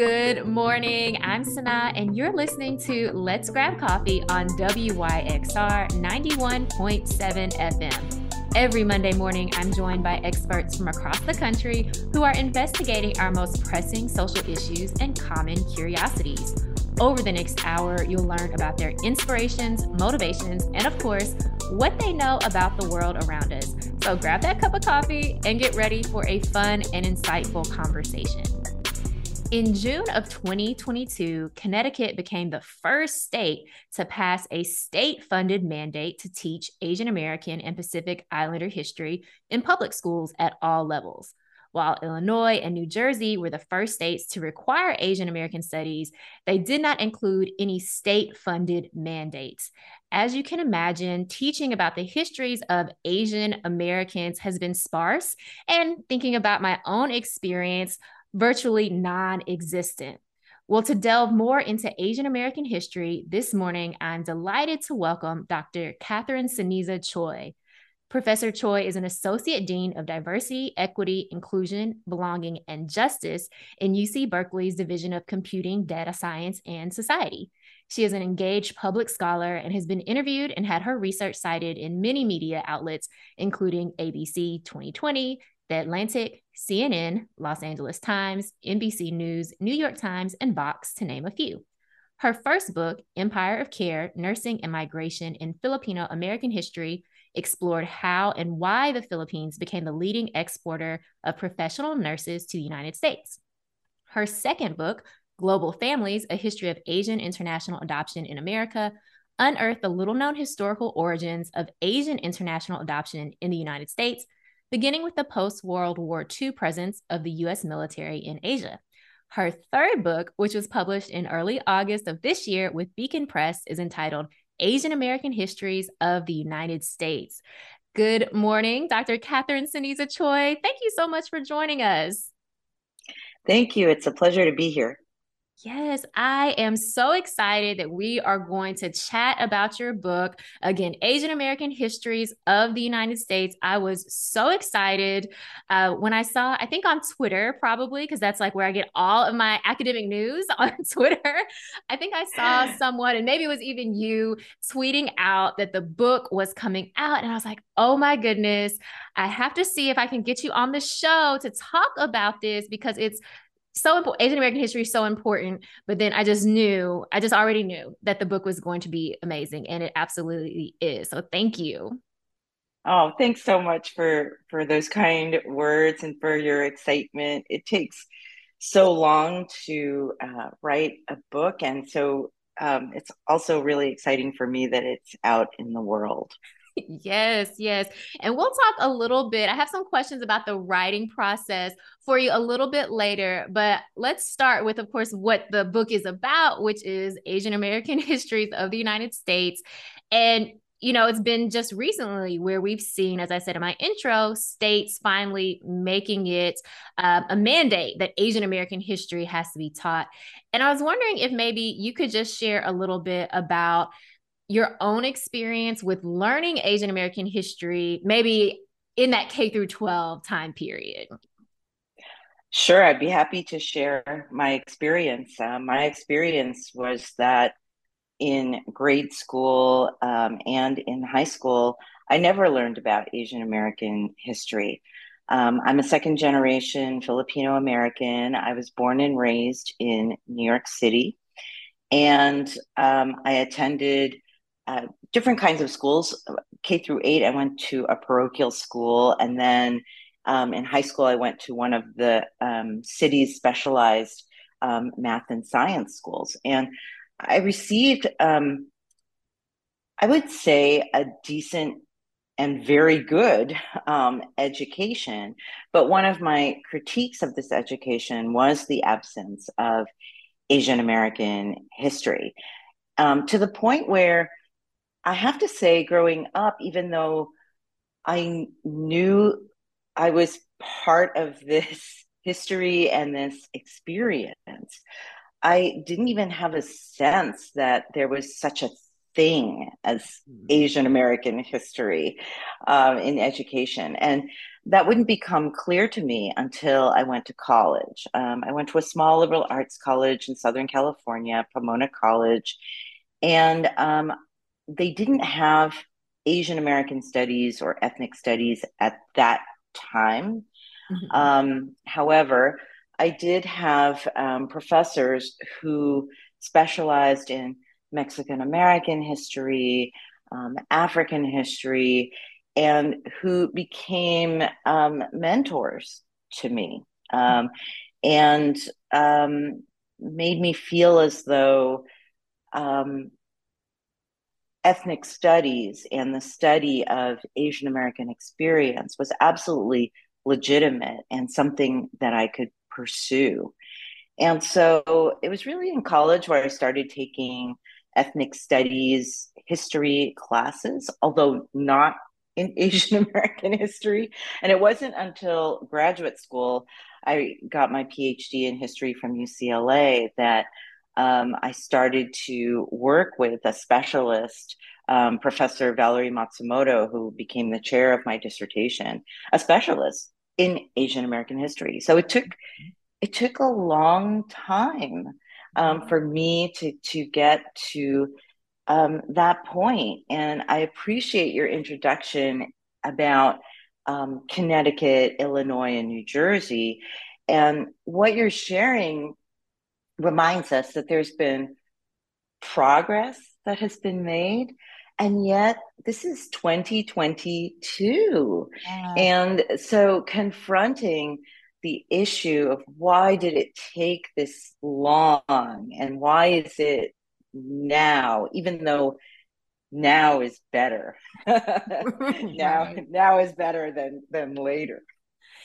Good morning. I'm Sana, and you're listening to Let's Grab Coffee on WYXR 91.7 FM. Every Monday morning, I'm joined by experts from across the country who are investigating our most pressing social issues and common curiosities. Over the next hour, you'll learn about their inspirations, motivations, and of course, what they know about the world around us. So grab that cup of coffee and get ready for a fun and insightful conversation. In June of 2022, Connecticut became the first state to pass a state funded mandate to teach Asian American and Pacific Islander history in public schools at all levels. While Illinois and New Jersey were the first states to require Asian American studies, they did not include any state funded mandates. As you can imagine, teaching about the histories of Asian Americans has been sparse, and thinking about my own experience, virtually non existent. Well, to delve more into Asian American history, this morning I'm delighted to welcome Dr. Catherine Ceniza Choy. Professor Choy is an Associate Dean of Diversity, Equity, Inclusion, Belonging, and Justice in UC Berkeley's Division of Computing, Data Science, and Society. She is an engaged public scholar and has been interviewed and had her research cited in many media outlets, including ABC 2020, the Atlantic, CNN, Los Angeles Times, NBC News, New York Times, and Vox, to name a few. Her first book, Empire of Care Nursing and Migration in Filipino American History, explored how and why the Philippines became the leading exporter of professional nurses to the United States. Her second book, Global Families A History of Asian International Adoption in America, unearthed the little known historical origins of Asian international adoption in the United States beginning with the post World War II presence of the US military in Asia. Her third book, which was published in early August of this year with Beacon Press, is entitled Asian American Histories of the United States. Good morning, Dr. Catherine Ceniza Choy. Thank you so much for joining us. Thank you. It's a pleasure to be here. Yes, I am so excited that we are going to chat about your book. Again, Asian American Histories of the United States. I was so excited uh, when I saw, I think on Twitter, probably, because that's like where I get all of my academic news on Twitter. I think I saw someone, and maybe it was even you, tweeting out that the book was coming out. And I was like, oh my goodness, I have to see if I can get you on the show to talk about this because it's so important. Asian American history is so important. But then I just knew, I just already knew that the book was going to be amazing, and it absolutely is. So thank you. Oh, thanks so much for for those kind words and for your excitement. It takes so long to uh, write a book, and so um, it's also really exciting for me that it's out in the world. Yes, yes. And we'll talk a little bit. I have some questions about the writing process for you a little bit later, but let's start with, of course, what the book is about, which is Asian American Histories of the United States. And you know, it's been just recently where we've seen, as I said in my intro, states finally making it uh, a mandate that Asian American history has to be taught. And I was wondering if maybe you could just share a little bit about your own experience with learning Asian American history, maybe in that K through 12 time period? Sure, I'd be happy to share my experience. Uh, my experience was that in grade school um, and in high school, I never learned about Asian American history. Um, I'm a second generation Filipino American. I was born and raised in New York City. And um, I attended uh, different kinds of schools. K through eight, I went to a parochial school, and then um, in high school, I went to one of the um, city's specialized um, math and science schools, and I received, um, I would say, a decent and very good um, education. But one of my critiques of this education was the absence of Asian American history, um, to the point where I have to say, growing up, even though I knew I was part of this history and this experience, I didn't even have a sense that there was such a thing as mm-hmm. Asian American history um, in education. And that wouldn't become clear to me until I went to college. Um, I went to a small liberal arts college in Southern California, Pomona College, and um, they didn't have Asian American studies or ethnic studies at that time. Mm-hmm. Um, however, I did have um, professors who specialized in Mexican American history, um, African history, and who became um, mentors to me um, and um, made me feel as though um, ethnic studies and the study of Asian American experience was absolutely legitimate and something that I could pursue. And so it was really in college where I started taking ethnic studies history classes, although not in Asian American history. And it wasn't until graduate school I got my PhD in history from UCLA that um, I started to work with a specialist, um, Professor Valerie Matsumoto, who became the chair of my dissertation, a specialist in Asian American history. So it took it took a long time um, for me to to get to um, that point, and I appreciate your introduction about um, Connecticut, Illinois, and New Jersey, and what you're sharing reminds us that there's been progress that has been made and yet this is 2022 yeah. and so confronting the issue of why did it take this long and why is it now even though now is better. Now now is better than than later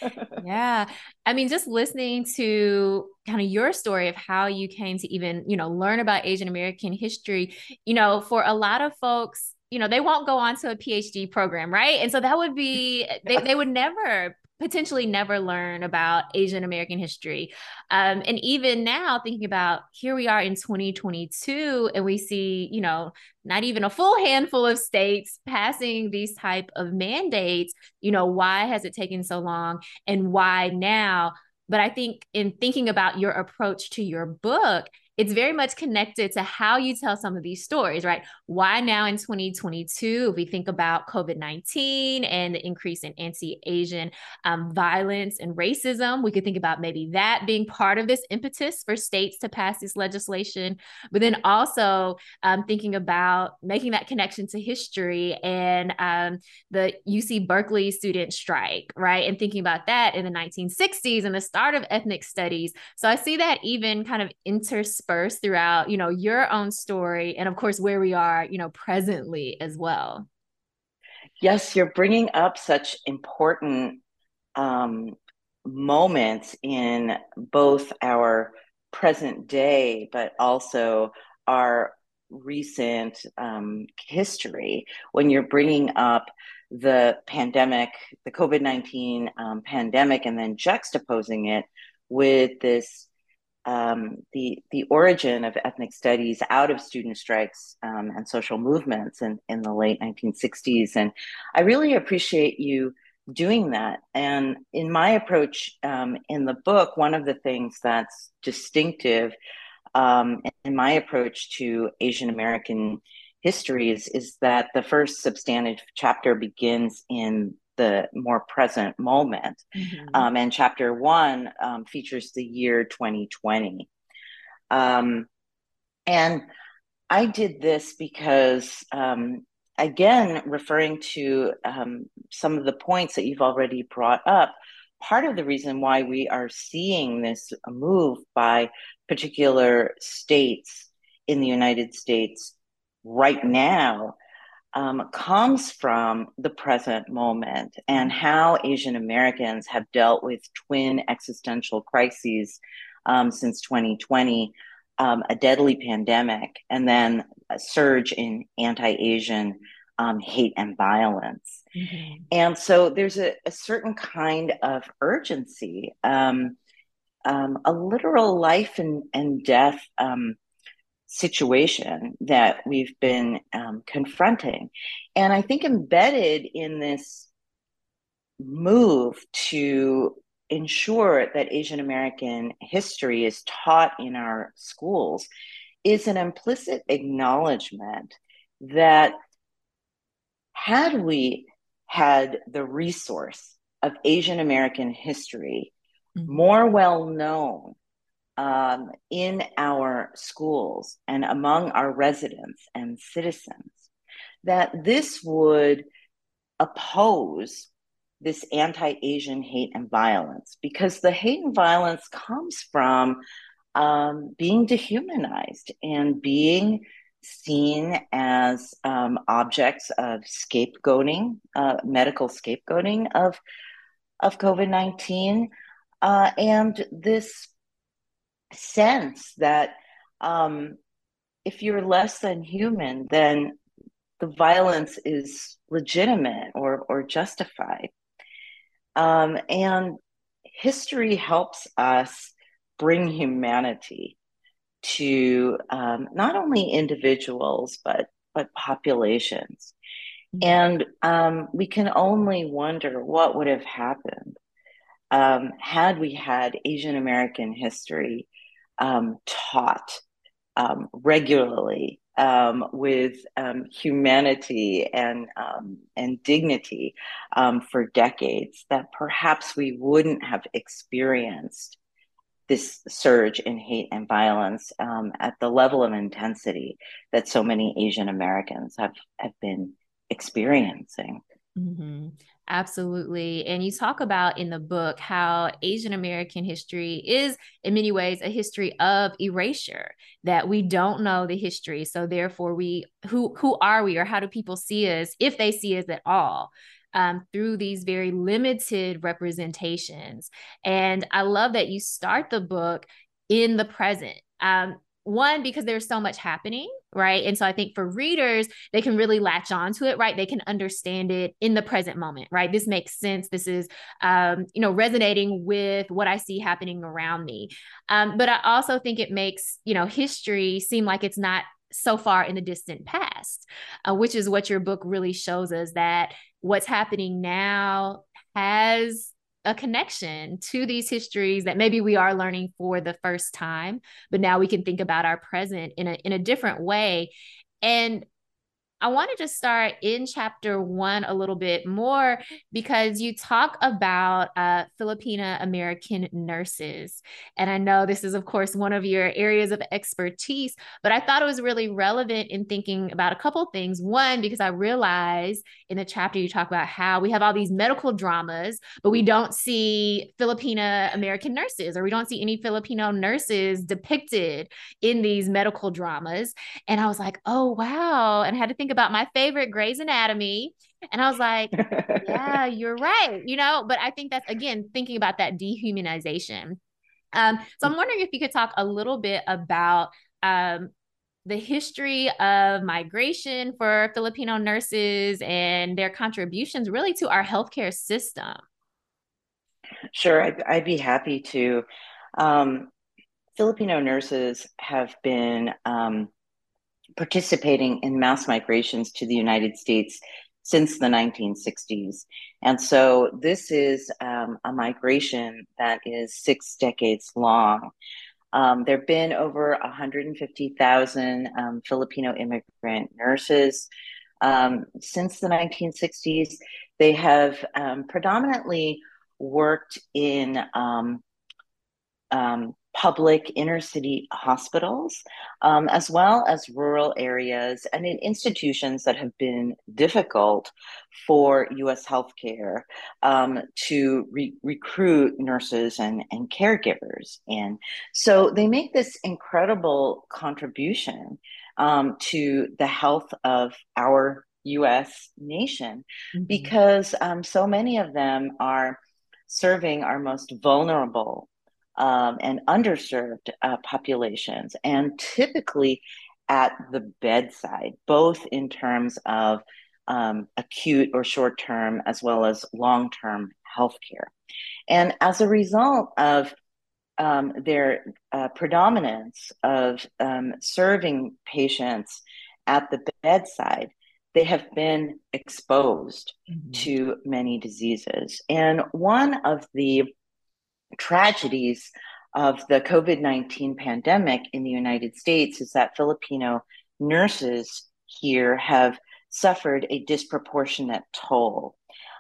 yeah. I mean, just listening to kind of your story of how you came to even, you know, learn about Asian American history, you know, for a lot of folks, you know, they won't go on to a PhD program, right? And so that would be, they, they would never potentially never learn about Asian American history. Um, and even now, thinking about here we are in 2022, and we see, you know, not even a full handful of states passing these type of mandates. You know, why has it taken so long, and why now? But I think in thinking about your approach to your book, it's very much connected to how you tell some of these stories, right? Why now in 2022, if we think about COVID 19 and the increase in anti Asian um, violence and racism, we could think about maybe that being part of this impetus for states to pass this legislation. But then also um, thinking about making that connection to history and um, the UC Berkeley student strike, right? And thinking about that in the 1960s and the start of ethnic studies. So I see that even kind of interspersed interspersed throughout, you know, your own story and of course where we are, you know, presently as well. Yes, you're bringing up such important um, moments in both our present day, but also our recent um, history when you're bringing up the pandemic, the COVID 19 um, pandemic, and then juxtaposing it with this um, the the origin of ethnic studies out of student strikes um, and social movements in, in the late 1960s. And I really appreciate you doing that. And in my approach um, in the book, one of the things that's distinctive um, in my approach to Asian American histories is that the first substantive chapter begins in the more present moment. Mm-hmm. Um, and chapter one um, features the year 2020. Um, and I did this because, um, again, referring to um, some of the points that you've already brought up, part of the reason why we are seeing this move by particular states in the United States right now um, comes from the present moment and how Asian Americans have dealt with twin existential crises um, since 2020, um, a deadly pandemic, and then a surge in anti Asian um, hate and violence. Mm-hmm. And so there's a, a, certain kind of urgency, um, um, a literal life and, and death situation that we've been um, confronting. And I think embedded in this move to ensure that Asian American history is taught in our schools is an implicit acknowledgement that had we had the resource of Asian American history mm-hmm. more well known um, in our schools and among our residents and citizens, that this would oppose this anti Asian hate and violence because the hate and violence comes from um, being dehumanized and being seen as um, objects of scapegoating, uh, medical scapegoating of, of COVID 19. Uh, and this sense that um, if you're less than human, then the violence is legitimate or, or justified. Um, and history helps us bring humanity to um, not only individuals but but populations. Mm-hmm. And um, we can only wonder what would have happened um, had we had Asian American history um, taught um, regularly um, with um, humanity and um, and dignity um, for decades, that perhaps we wouldn't have experienced this surge in hate and violence at the level of intensity that so many Asian Americans have have been experiencing. Mm-hmm. Absolutely. And you talk about in the book how Asian American history is, in many ways, a history of erasure, that we don't know the history. So therefore, we who who are we or how do people see us if they see us at all? Um, through these very limited representations. And I love that you start the book in the present. Um, one because there's so much happening right? And so i think for readers they can really latch on to it right? They can understand it in the present moment right? This makes sense. This is um, you know resonating with what i see happening around me. Um, but i also think it makes you know history seem like it's not so far in the distant past uh, which is what your book really shows us that what's happening now has a connection to these histories that maybe we are learning for the first time but now we can think about our present in a in a different way. And I want to just start in chapter one a little bit more because you talk about uh, Filipino American nurses. And I know this is, of course, one of your areas of expertise, but I thought it was really relevant in thinking about a couple things. One, because I realized in the chapter you talk about how we have all these medical dramas, but we don't see Filipino American nurses or we don't see any Filipino nurses depicted in these medical dramas. And I was like, oh, wow. And I had to think about my favorite Grey's Anatomy. And I was like, yeah, you're right. You know, but I think that's again thinking about that dehumanization. Um, so I'm wondering if you could talk a little bit about um, the history of migration for Filipino nurses and their contributions really to our healthcare system. Sure, I'd, I'd be happy to. Um, Filipino nurses have been um, participating in mass migrations to the United States since the 1960s. And so this is um, a migration that is six decades long. Um, there have been over 150,000 um, Filipino immigrant nurses. Um, since the 1960s, they have um, predominantly worked in um, public inner city hospitals, um, as well as rural areas and in institutions that have been difficult for US healthcare um, to re- recruit nurses and, and caregivers. And so they make this incredible contribution um, to the health of our US nation mm-hmm. because um, so many of them are serving our most vulnerable um, and underserved uh, populations, and typically at the bedside, both in terms of um, acute or short term as well as long term health care. And as a result of um, their uh, predominance of um, serving patients at the bedside, they have been exposed mm-hmm. to many diseases. And one of the tragedies of the COVID 19 pandemic in the United States is that Filipino nurses here have suffered a disproportionate toll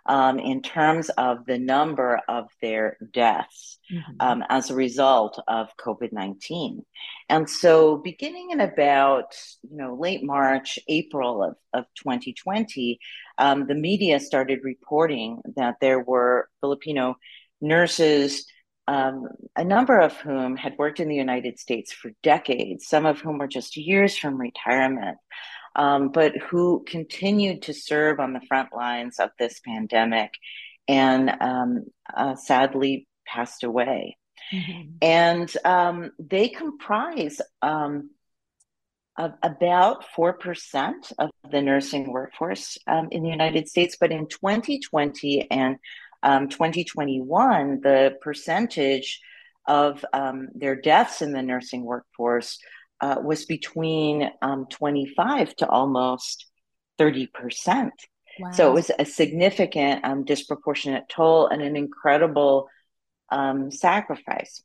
um, in terms of the number of their deaths mm-hmm. um, as a result of COVID 19. And so, beginning in about you know late March, April of, of 2020, um, the media started reporting that there were Filipino nurses. Um, a number of whom had worked in the United States for decades, some of whom were just years from retirement, um, but who continued to serve on the front lines of this pandemic and um, uh, sadly passed away. Mm-hmm. And um, they comprise um, of about 4% of the nursing workforce um, in the United States. But in 2020 and um, 2021, the percentage of their deaths in the nursing workforce uh, was between um, 25 to almost 30%. Wow. So it was a significant um, disproportionate toll and an incredible um, sacrifice.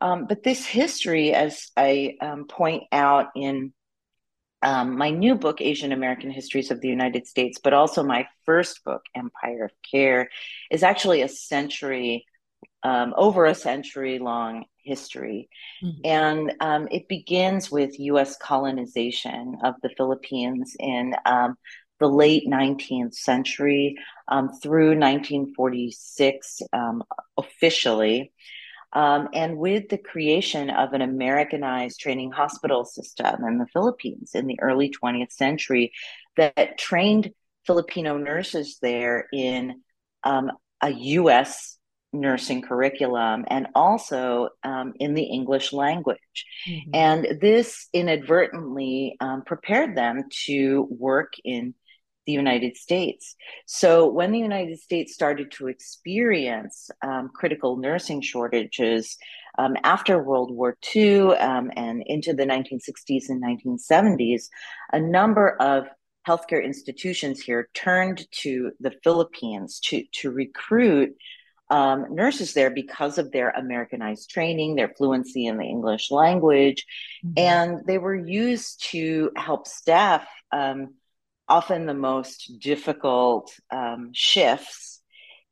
Um, but this history, as I um, point out in um, my new book, Asian American Histories of the United States, but also my first book, Empire of Care, is actually a century, over a century long history. Mm-hmm. And um, it begins with US colonization of the Philippines in um, the late 19th century um, through 1946 um, officially. Um, and with the creation of an Americanized training hospital system in the Philippines in the early 20th century that trained Filipino nurses there in um, a US nursing curriculum and also um, in the English language. Mm-hmm. And this inadvertently um, prepared them to work in the United States. So when the United States started to experience um, critical nursing shortages um, after World War II um, and into the 1960s and 1970s, a number of healthcare institutions here turned to the Philippines to, to recruit um, nurses there because of their Americanized training, their fluency in the English language, mm-hmm. and they were used to help staff um, often the most difficult um, shifts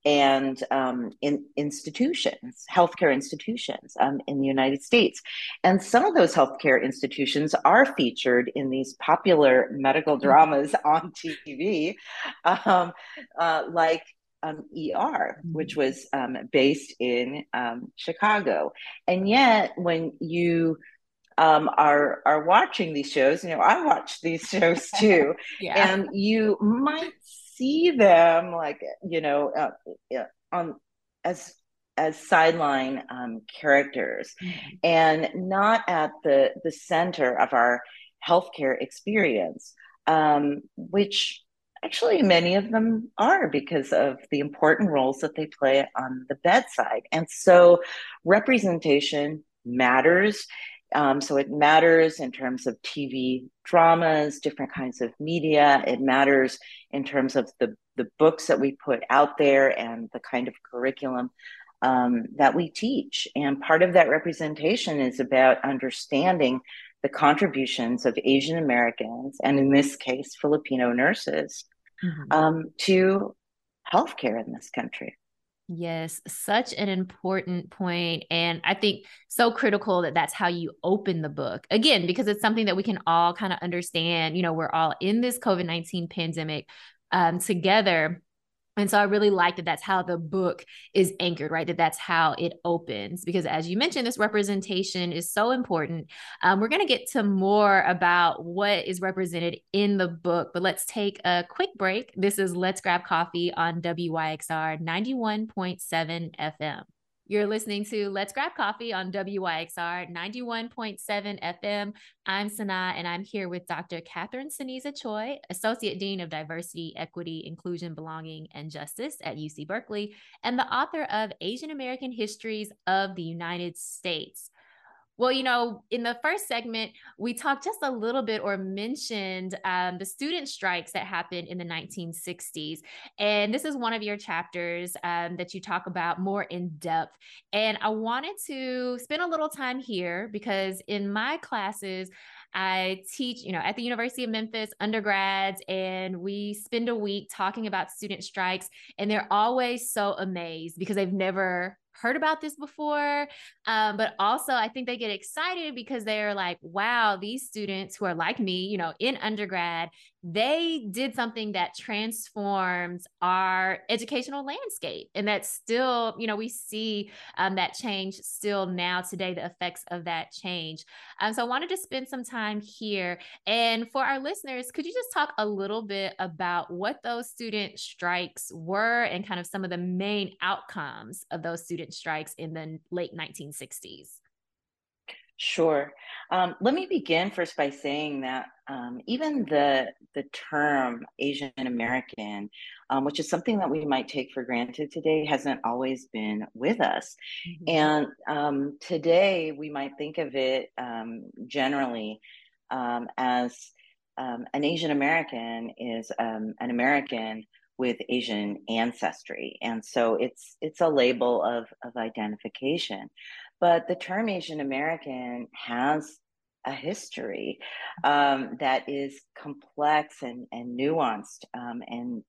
and um, in institutions, healthcare institutions um, in the United States. And some of those healthcare institutions are featured in these popular medical mm-hmm. dramas on TV, um, uh, like um, ER, which was um, based in um, Chicago. And yet, when you um, are are watching these shows, you know, I watch these shows too, yeah. and you might see them like you know uh, on as as sideline um, characters, mm-hmm. and not at the the center of our healthcare experience, um, which Actually, many of them are because of the important roles that they play on the bedside. And so representation matters. Um, so it matters in terms of TV dramas, different kinds of media. It matters in terms of the, the books that we put out there and the kind of curriculum um, that we teach. And part of that representation is about understanding the contributions of Asian Americans, and in this case, Filipino nurses, mm-hmm. um, to healthcare in this country. Yes, such an important point, and I think so critical that that's how you open the book again because it's something that we can all kind of understand. You know, we're all in this COVID nineteen pandemic um, together, and so I really like that that's how the book is anchored, right? That that's how it opens. Because as you mentioned, this representation is so important. Um, we're going to get to more about what is represented in the book, but let's take a quick break. This is Let's Grab Coffee on WYXR 91.7 FM. You're listening to Let's Grab Coffee on WYXR 91.7 FM. I'm Sana, and I'm here with Dr. Catherine Ceniza Choy, Associate Dean of Diversity, Equity, Inclusion, Belonging, and Justice at UC Berkeley, and the author of Asian American Histories of the United States. Well, you know, in the first segment, we talked just a little bit or mentioned um, the student strikes that happened in the 1960s. And this is one of your chapters um, that you talk about more in depth. And I wanted to spend a little time here because in my classes, I teach, you know, at the University of Memphis undergrads, and we spend a week talking about student strikes. And they're always so amazed because they've never heard about this before. Um, but also, I think they get excited because they're like, wow, these students who are like me, you know, in undergrad, they did something that transforms our educational landscape. And that's still, you know, we see um, that change still now today, the effects of that change. Um, so I wanted to spend some time here. And for our listeners, could you just talk a little bit about what those student strikes were and kind of some of the main outcomes of those student strikes in the late 1960s? Sure. Um, let me begin first by saying that um, even the the term Asian American, um, which is something that we might take for granted today, hasn't always been with us. Mm-hmm. And um, today we might think of it um, generally um, as an Asian American is an American with Asian ancestry, and so it's it's a label of of identification. But the term Asian American has a history um, that is complex and, and nuanced um, and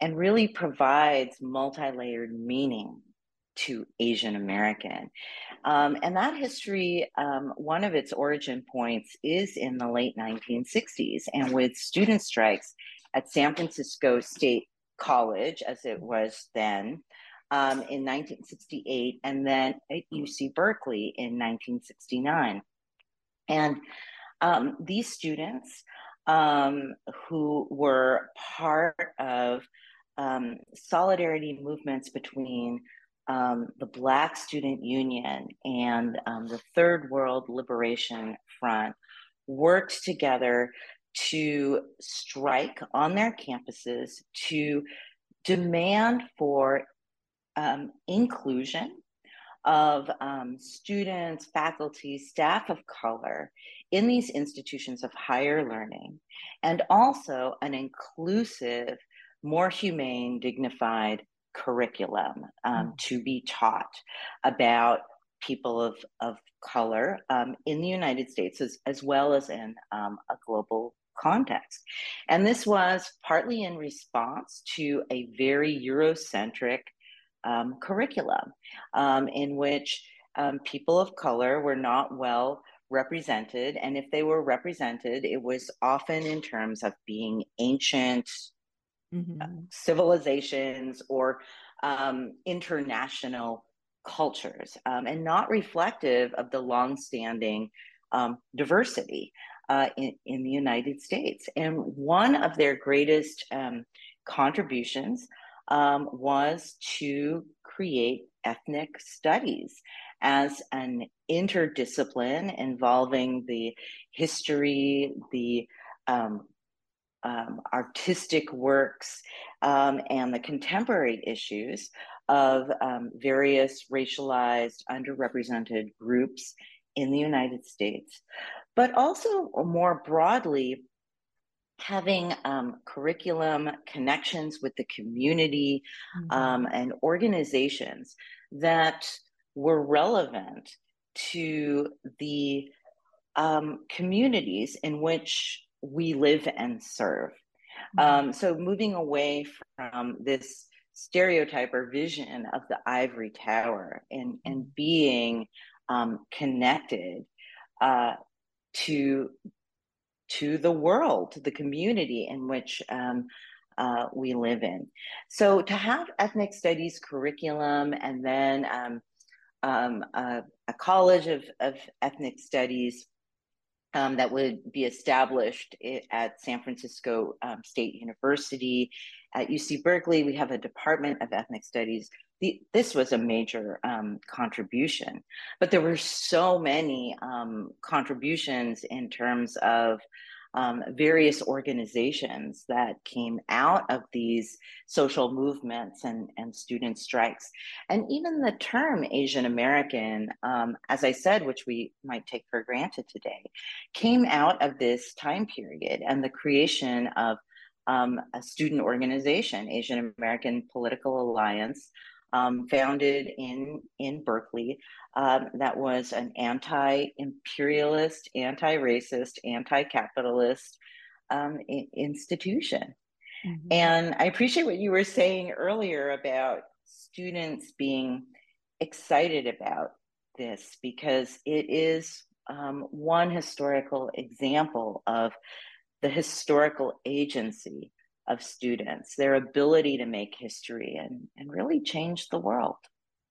and really provides multi-layered meaning to Asian American. Um, and that history, um, one of its origin points is in the late 1960s, and with student strikes at San Francisco State College, as it was then, um, in 1968, and then at UC Berkeley in 1969. And um, these students um, who were part of um, solidarity movements between um, the Black Student Union and um, the Third World Liberation Front worked together to strike on their campuses to demand for um, inclusion of um, students, faculty, staff of color in these institutions of higher learning, and also an inclusive, more humane, dignified curriculum um, mm. to be taught about people of, of color um, in the United States as, as well as in um, a global context. And this was partly in response to a very Eurocentric um, curriculum um, in which um, people of color were not well represented. And if they were represented, it was often in terms of being ancient mm-hmm. uh, civilizations or um, international cultures um, and not reflective of the longstanding um, diversity uh, in, in, the United States. And one of their greatest um, contributions um, was to create ethnic studies as an interdiscipline involving the history, the um, um, artistic works, um, and the contemporary issues of um, various racialized, underrepresented groups in the United States, but also more broadly having um, curriculum connections with the community mm-hmm. um, and organizations that were relevant to the um, communities in which we live and serve. Mm-hmm. Um, so, moving away from this stereotype or vision of the ivory tower and, and mm-hmm. being um, connected uh, to to the world, to the community in which um, uh, we live in. So to have ethnic studies curriculum and then um, um, a, a, college of, of ethnic studies um, that would be established at San Francisco um, State University. At UC Berkeley, we have a Department of Ethnic Studies. The, this was a major um, contribution, but there were so many um, contributions in terms of um, various organizations that came out of these social movements and, and student strikes. And even the term Asian American, um, as I said, which we might take for granted today, came out of this time period and the creation of um, a student organization, Asian American Political Alliance, um, founded in in Berkeley, um, that was an anti-imperialist, anti-racist, anti-capitalist um, I- institution. Mm-hmm. And I appreciate what you were saying earlier about students being excited about this because it is um, one historical example of the historical agency of students, their ability to make history and, and really change the world.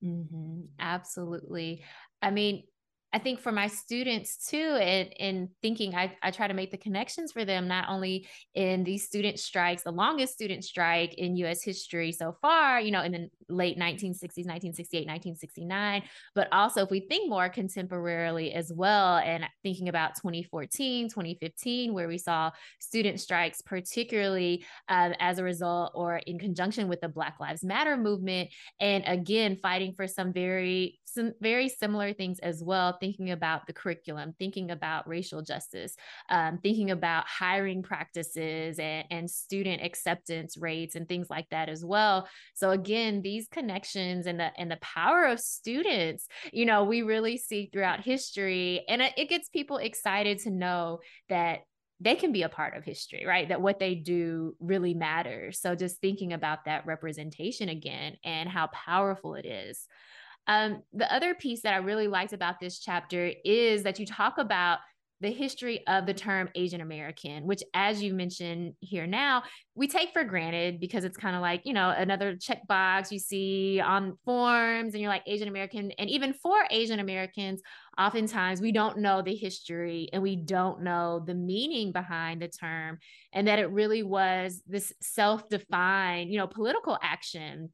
Mm-hmm. Absolutely. I mean, I think for my students too, and in thinking, I, I try to make the connections for them, not only in these student strikes, the longest student strike in US history so far, you know, in the late 1960s, 1968, 1969, but also if we think more contemporarily as well, and thinking about 2014, 2015, where we saw student strikes, particularly um, as a result or in conjunction with the Black Lives Matter movement, and again, fighting for some very, some very similar things as well thinking about the curriculum, thinking about racial justice, um, thinking about hiring practices and, and student acceptance rates and things like that as well. So again, these connections and the and the power of students, you know, we really see throughout history, and it, it gets people excited to know that they can be a part of history, right? That what they do really matters. So just thinking about that representation again and how powerful it is. Um, the other piece that I really liked about this chapter is that you talk about the history of the term Asian American, which, as you mentioned here now, we take for granted because it's kind of like, you know, another checkbox you see on forms and you're like Asian American. And even for Asian Americans, oftentimes we don't know the history and we don't know the meaning behind the term and that it really was this self defined, you know, political action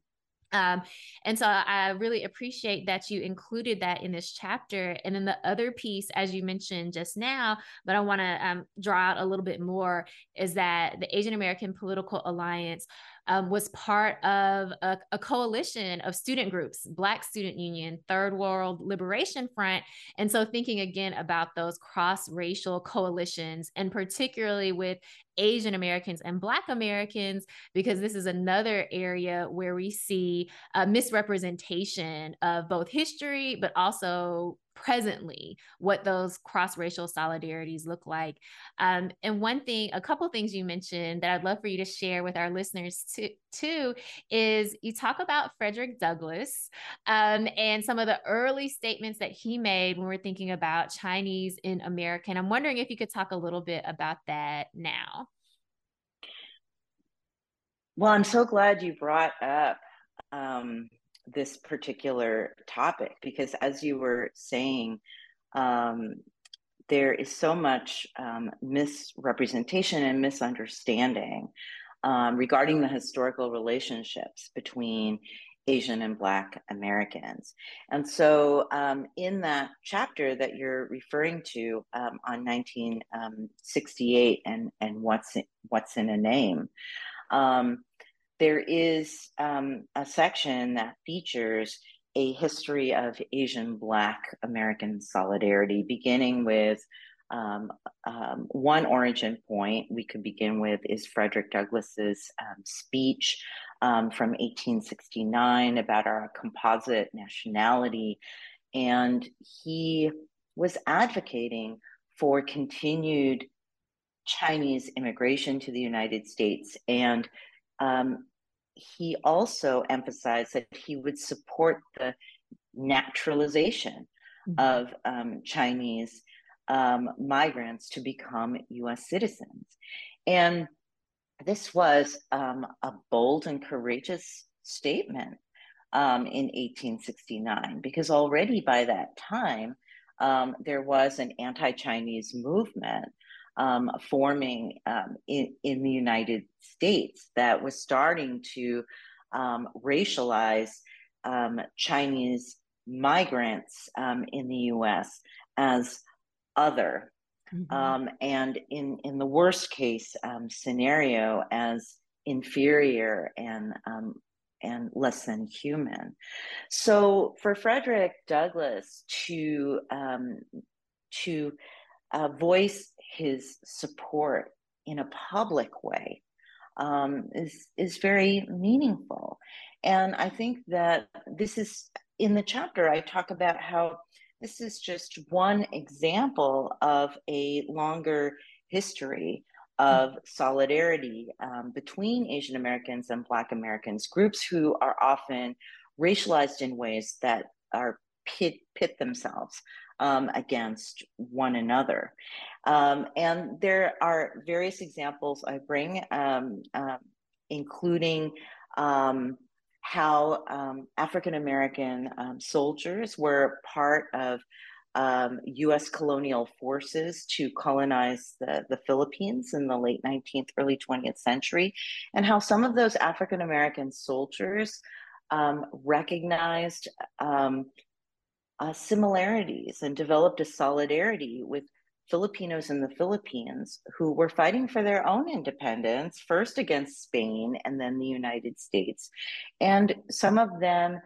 um, and so I really appreciate that you included that in this chapter. And then the other piece, as you mentioned just now, but I want to um, draw out a little bit more, is that the Asian American Political Alliance um, was part of a, a, coalition of student groups, Black Student Union, Third World Liberation Front. And so thinking again about those cross racial coalitions, and particularly with Asian Americans and Black Americans, because this is another area where we see a misrepresentation of both history, but also presently what those cross racial solidarities look like. Um, and one thing, a couple things you mentioned that I'd love for you to share with our listeners too, too is you talk about Frederick Douglass um, and some of the early statements that he made when we're thinking about Chinese in America. And I'm wondering if you could talk a little bit about that now. Well, I'm so glad you brought up um, this particular topic because, as you were saying, um, there is so much um, misrepresentation and misunderstanding um, regarding the historical relationships between Asian and Black Americans. And so, um, in that chapter that you're referring to um, on 1968 um, and, and what's in, what's in a name, um, there is um, a section that features a history of Asian Black American solidarity, beginning with um, um, one origin point we could begin with is Frederick Douglass's um, speech um, from 1869 about our composite nationality. And he was advocating for continued Chinese immigration to the United States and um, he also emphasized that he would support the naturalization mm-hmm. of um, Chinese um, migrants to become US citizens. And this was um, a bold and courageous statement um, in 1869, because already by that time, um, there was an anti Chinese movement um, forming um, in, in the United States that was starting to um, racialize um, Chinese migrants um, in the US as other. mm-hmm. um, and in in the worst case um, scenario as inferior and um, and less than human. So for Frederick Douglass to um, to uh, voice his support in a public way um, is is very meaningful, and I think that this is in the chapter. I talk about how this is just one example of a longer history of solidarity um, between Asian Americans and Black Americans, groups who are often racialized in ways that are pit, pit themselves um, against one another. Um, and there are various examples I bring, um, um, including um, how African American soldiers were part of um, U.S. colonial forces to colonize the, the Philippines in the late 19th, early 20th century, and how some of those African American soldiers um, recognized um, uh, similarities and developed a solidarity with Filipinos in the Philippines who were fighting for their own independence, first against Spain and then the United States. And some of them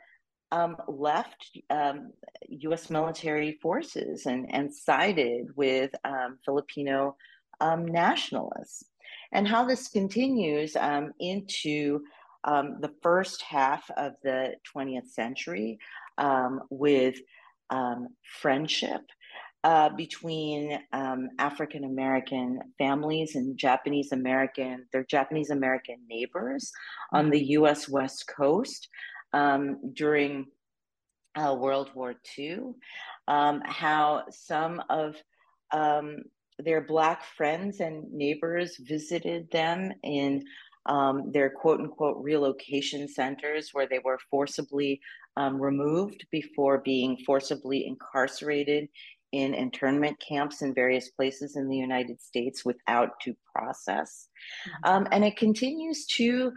um, left um, U.S. military forces and, and sided with um, Filipino um, nationalists. And how this continues um, into um, the first half of the 20th century with friendship uh, between um, African American families and Japanese American, their Japanese American neighbors on the US West Coast um, during uh, World War II, um, how some of um, their Black friends and neighbors visited them in um, their quote unquote relocation centers where they were forcibly um, removed before being forcibly incarcerated in internment camps in various places in the United States without due process. Mm-hmm. Um, and it continues to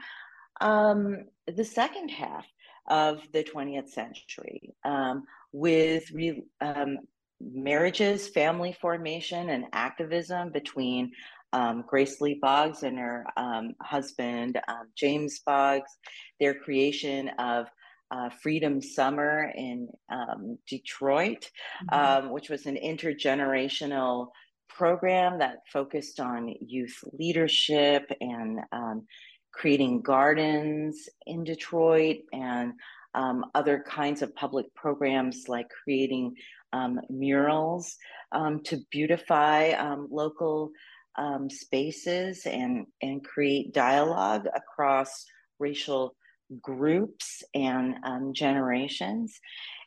um, the second half of the 20th century um, with re- um, marriages, family formation, and activism between um, Grace Lee Boggs and her um, husband, um, James Boggs, their creation of uh, Freedom Summer in um, Detroit, mm-hmm. which was an intergenerational program that focused on youth leadership and um, creating gardens in Detroit and um, other kinds of public programs like creating um, murals um, to beautify um, local um, spaces and, and create dialogue across racial groups and um, generations.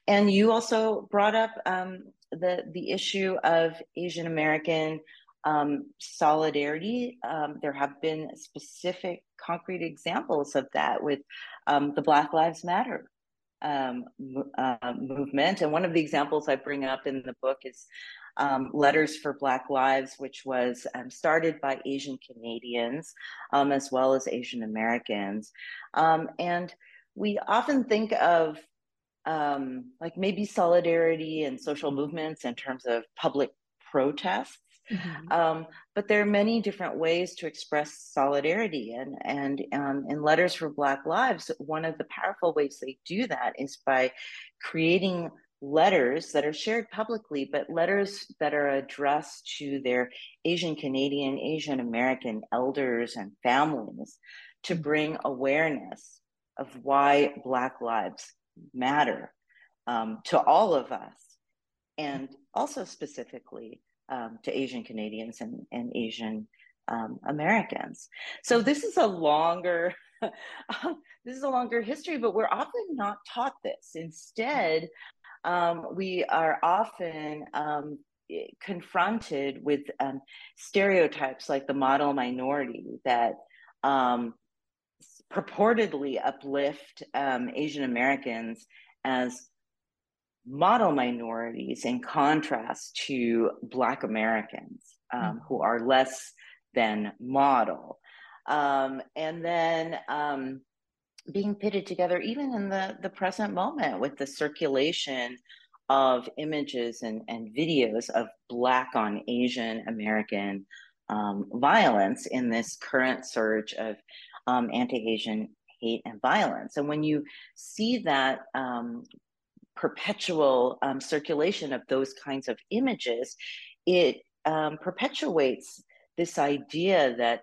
And you also brought up the, the issue of Asian American um, solidarity. Um, there have been specific concrete examples of that with um, the Black Lives Matter um, uh, movement. And one of the examples I bring up in the book is um, Letters for Black Lives, which was um, started by Asian Canadians as well as Asian Americans. and we often think of um, like maybe solidarity and social movements in terms of public protests Mm-hmm. Um, but there are many different ways to express solidarity. And, and um, in Letters for Black Lives, one of the powerful ways they do that is by creating letters that are shared publicly, but letters that are addressed to their Asian Canadian, Asian American elders and families to mm-hmm. bring awareness of why Black lives matter um, to all of us. And also specifically um, to Asian Canadians and, and Asian um, Americans. So this is a longer this is a longer history, but we're often not taught this. Instead, um, we are often um, confronted with um, stereotypes like the model minority that um, purportedly uplift Asian Americans as model minorities in contrast to Black Americans um, mm-hmm. who are less than model. Um, and then um, being pitted together, even in the, the present moment, with the circulation of images and, and videos of Black on Asian American um, violence in this current surge of um, anti Asian hate and violence. And when you see that um, perpetual um, circulation of those kinds of images, it um, perpetuates this idea that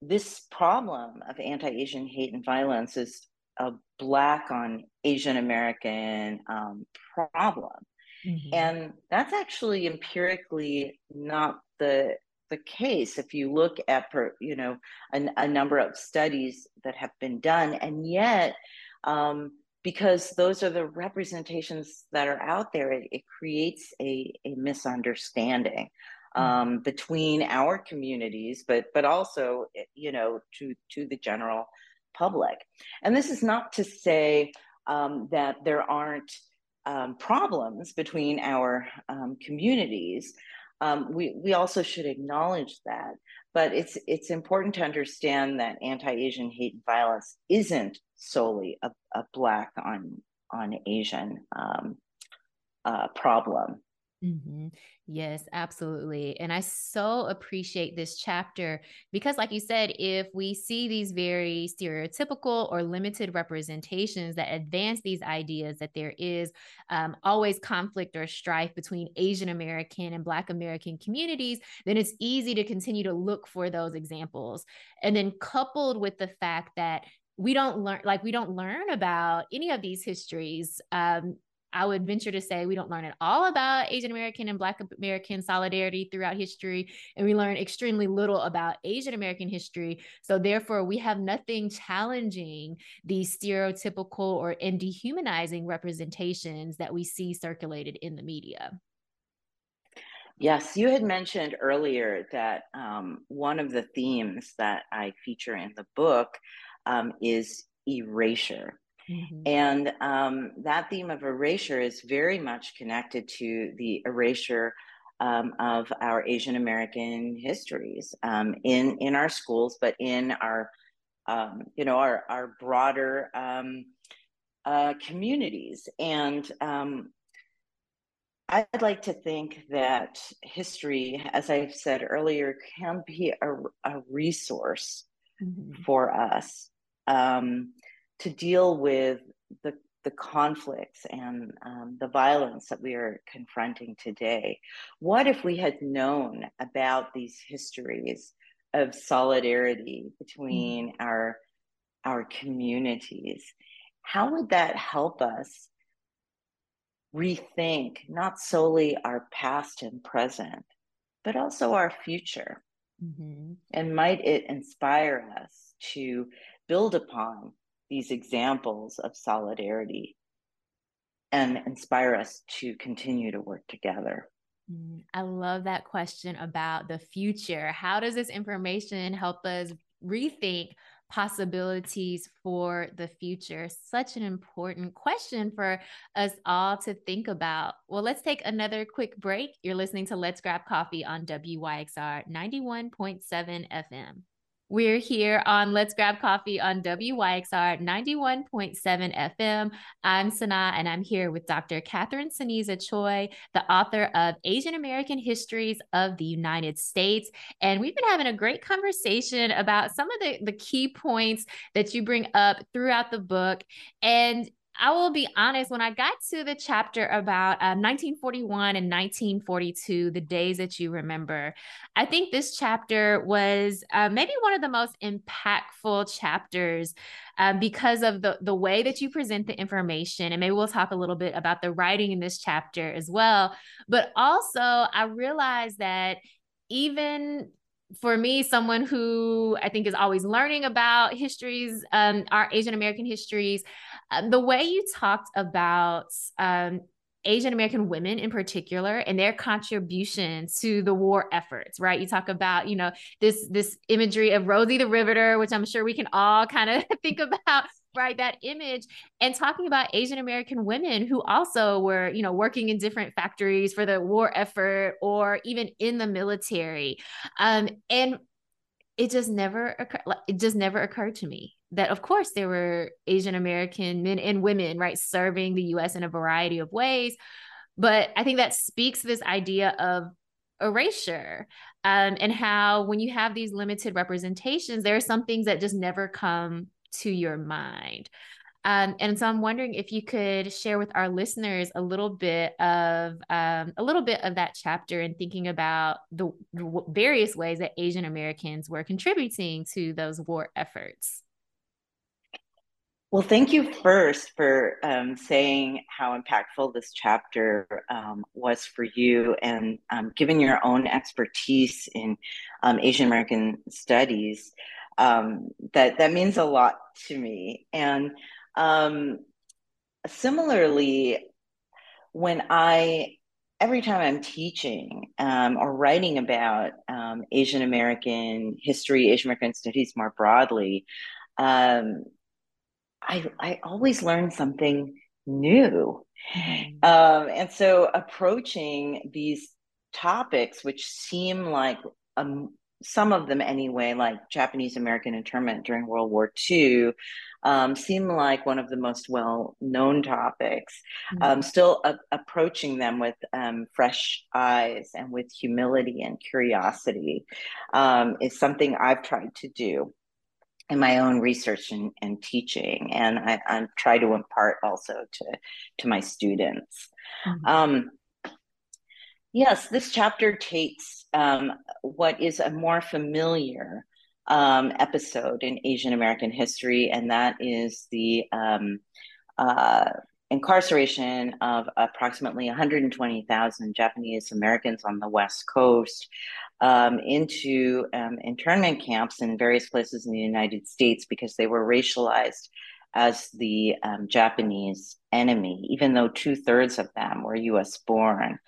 this problem of anti Asian hate and violence is a Black on Asian American um, problem. Mm-hmm. And that's actually empirically not the the case if you look at per, you know a, a, number of studies that have been done and yet um, because those are the representations that are out there it, it creates a, a misunderstanding mm-hmm. um, between our communities but but also you know to to the general public and this is not to say um, that there aren't um, problems between our um, communities um, we we also should acknowledge that. But it's it's important to understand that anti-Asian hate and violence isn't solely a, a black on on Asian um, uh, problem. Mm-hmm. Yes, absolutely. And I so appreciate this chapter because, like you said, if we see these very stereotypical or limited representations that advance these ideas that there is um, always conflict or strife between Asian American and Black American communities, then it's easy to continue to look for those examples. And then coupled with the fact that we don't learn like we don't learn about any of these histories um, I would venture to say we don't learn at all about Asian American and Black American solidarity throughout history, and we learn extremely little about Asian American history. So, therefore, we have nothing challenging these stereotypical or and dehumanizing representations that we see circulated in the media. Yes, you had mentioned earlier that um, one of the themes that I feature in the book um, is erasure. Mm-hmm. And um, that theme of erasure is very much connected to the erasure um, of our Asian American histories um, in in our schools, but in our um, you know our our broader um, uh, communities. And um, I'd like to think that history, as I've said earlier, can be a, a resource mm-hmm. for us. Um, to deal with the the conflicts and um, the violence that we are confronting today. What if we had known about these histories of solidarity between mm. our our communities? How would that help us rethink not solely our past and present, but also our future? Mm-hmm. And might it inspire us to build upon these examples of solidarity and inspire us to continue to work together. Mm, I love that question about the future. How does this information help us rethink possibilities for the future? Such an important question for us all to think about. Well, let's take another quick break. You're listening to Let's Grab Coffee on WYXR 91.7 FM. We're here on Let's Grab Coffee on WYXR 91.7 FM. I'm Sana, and I'm here with Dr. Catherine Ceniza Choy, the author of Asian American Histories of the United States. And we've been having a great conversation about some of the, the key points that you bring up throughout the book. And I will be honest, when I got to the chapter about uh, 1941 and 1942, the days that you remember, I think this chapter was uh, maybe one of the most impactful chapters um, because of the, the way that you present the information. And maybe we'll talk a little bit about the writing in this chapter as well. But also, I realized that even for me, someone who I think is always learning about histories, um, our Asian American histories, um, the way you talked about um, Asian American women in particular and their contribution to the war efforts, right? You talk about, you know, this this imagery of Rosie the Riveter, which I'm sure we can all kind of think about, right? That image and talking about Asian American women who also were, you know, working in different factories for the war effort or even in the military. Um, and it just never occurred it just never occurred to me that of course there were Asian American men and women, right, serving the US in a variety of ways. But I think that speaks to this idea of erasure um, and how when you have these limited representations, there are some things that just never come to your mind. Um, and so I'm wondering if you could share with our listeners a little bit of um, a little bit of that chapter and thinking about the, the various ways that Asian Americans were contributing to those war efforts. Well, thank you first for um, saying how impactful this chapter um, was for you and um, given your own expertise in um, Asian American studies. Um, that that means a lot to me. And um, similarly, when I every time I'm teaching or writing about Asian American history, Asian American studies more broadly. Um, I I always learn something new. Mm-hmm. Um, and so approaching these topics, which seem like um, some of them anyway, like Japanese American internment during World War II, um, seem like one of the most well known topics. Mm-hmm. Um, still a- approaching them with um, fresh eyes and with humility and curiosity um, is something I've tried to do in my own research and, and teaching and I, I, try to impart also to to my students mm-hmm. um, yes this chapter takes um, what is a more familiar um, episode in asian american history and that is the um, uh, incarceration of approximately 120,000 Japanese Americans on the West Coast um, into um, internment camps in various places in the United States because they were racialized as the um, Japanese enemy, even though two thirds of them were US born.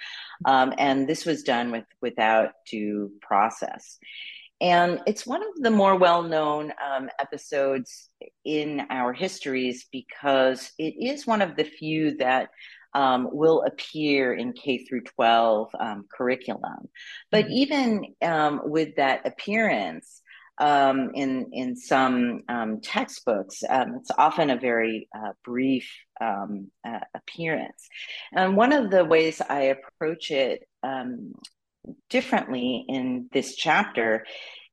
Um, and this was done with, without due process. And it's one of the more well known um, episodes in our histories because it is one of the few that um, will appear in K through 12 um, curriculum. But mm-hmm. even um, with that appearance, um, in in some um, textbooks, um, it's often a very uh, brief uh, appearance. And one of the ways I approach it differently in this chapter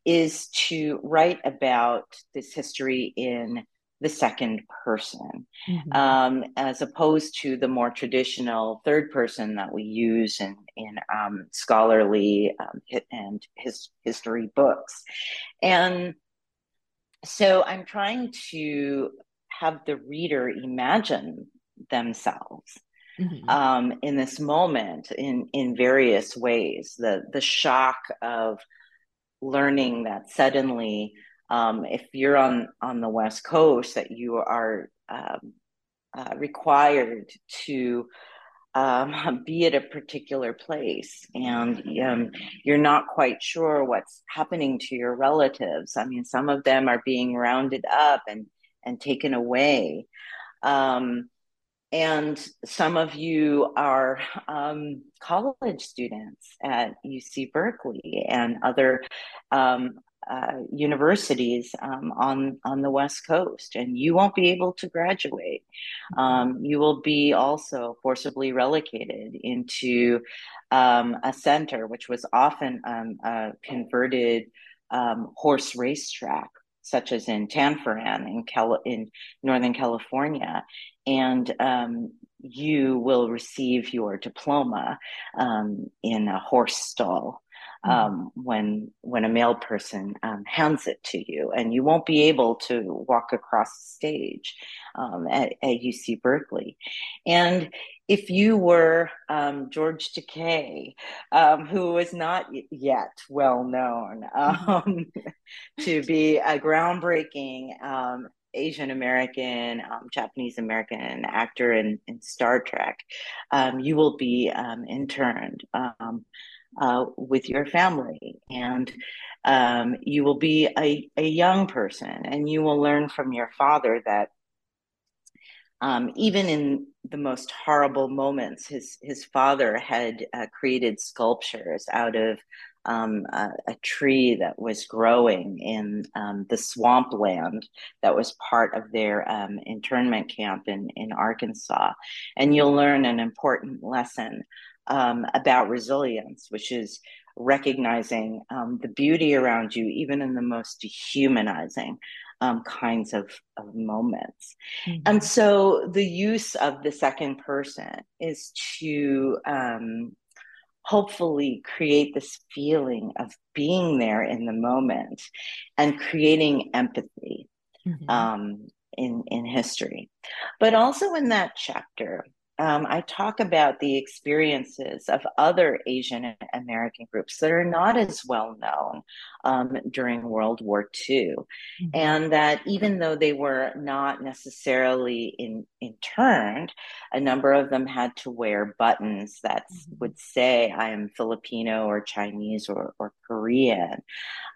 is to write about this history in the second person, mm-hmm. um, as opposed to the more traditional third person that we use in in um, scholarly um, and his history books, and so I'm trying to have the reader imagine themselves mm-hmm. um, in this moment in in various ways. The the shock of learning that suddenly, um, if you're on on the West Coast, that you are um, uh, required to um, be at a particular place and um, you're not quite sure what's happening to your relatives. I mean, some of them are being rounded up and, and taken away. Um, and some of you are um, college students at UC Berkeley and other um, uh, universities um, on on the West Coast, and you won't be able to graduate. Um, you will be also forcibly relocated into um, a center, which was often um, a converted horse racetrack such as in Tanforan in, Cal- in Northern California, and um, you will receive your diploma um, in a horse stall mm-hmm. Um, when when a male person um, hands it to you, and you won't be able to walk across the stage um, at, at UC Berkeley. And if you were um, George Takei, um, who was not yet well known mm-hmm. um, to be a groundbreaking um, Asian American, um, Japanese American actor in, in Star Trek, um, you will be interned uh, with your family and you will be a, a young person and you will learn from your father that um, even in the most horrible moments, his his father had uh, created sculptures out of um, a, a, tree that was growing in um, the swampland that was part of their um, internment camp in, in Arkansas. And you'll learn an important lesson um, about resilience, which is recognizing um, the beauty around you, even in the most dehumanizing um, kinds of, of moments. Mm-hmm. And so the use of the second person is to um, hopefully create this feeling of being there in the moment and creating empathy mm-hmm. um, in, in history. But also in that chapter, um, I talk about the experiences of other Asian American groups that are not as well known um, during World War II. Mm-hmm. And that even though they were not necessarily in, interned, a number of them had to wear buttons that mm-hmm. would say, I am Filipino or Chinese or, or Korean.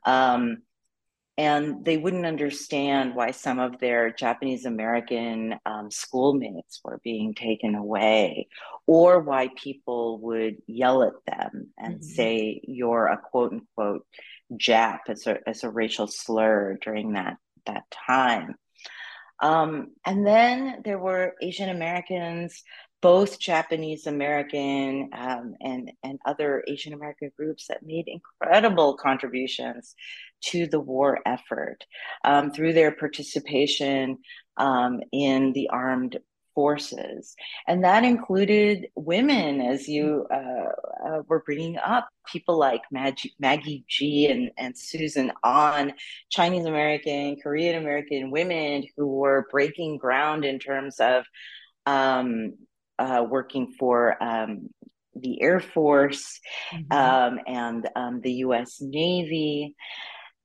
Um, and they wouldn't understand why some of their Japanese American um, schoolmates were being taken away, or why people would yell at them and mm-hmm. say, You're a quote unquote Jap as a, as a racial slur during that, that time. Um, and then there were Asian Americans both Japanese American um, and and other Asian American groups that made incredible contributions to the war effort um, through their participation um, in the armed forces, and that included women, as you uh, uh, were bringing up, people like Maggie, Maggie Gee and and Susan Ahn, Chinese American, Korean American women who were breaking ground in terms of um, uh, working for um, the Air Force mm-hmm. um, and um, the U.S. Navy,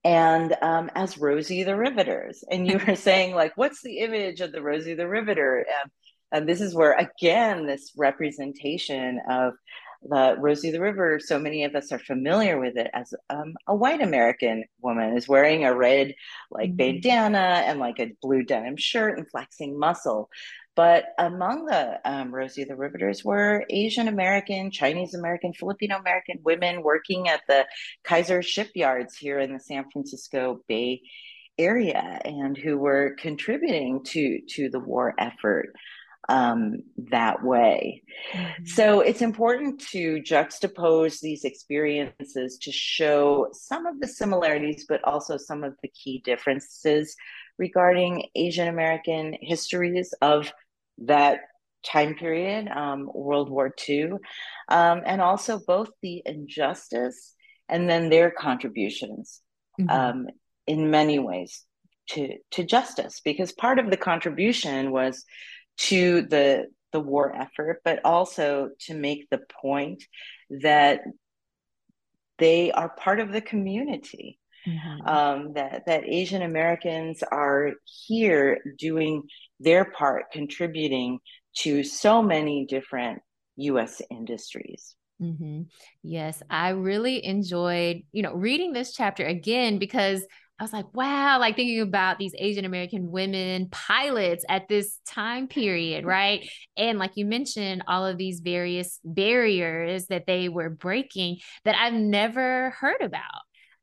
and um, as Rosie the Riveters. And you were saying, like, what's the image of the Rosie the Riveter? and this is where, again, this representation of the Rosie the River, so many of us are familiar with it as um, a white American woman is wearing a red like mm-hmm. bandana and like a blue denim shirt and flexing muscle. But among the um, Rosie the Riveters were Asian American, Chinese American, Filipino American women working at the Kaiser shipyards here in the San Francisco Bay Area and who were contributing to, to the war effort um, that way. Mm-hmm. So it's important to juxtapose these experiences to show some of the similarities, but also some of the key differences regarding Asian American histories of that time period, um, World War II, um, and also both the injustice and then their contributions mm-hmm. um, in many ways to to justice. Because part of the contribution was to the the war effort, but also to make the point that they are part of the community. Mm-hmm. Um, that that Asian Americans are here doing their part, contributing to so many different U.S. industries. Mm-hmm. Yes, I really enjoyed, you know, reading this chapter again because I was like, wow, like thinking about these Asian American women pilots at this time period, right? And like you mentioned, all of these various barriers that they were breaking that I've never heard about.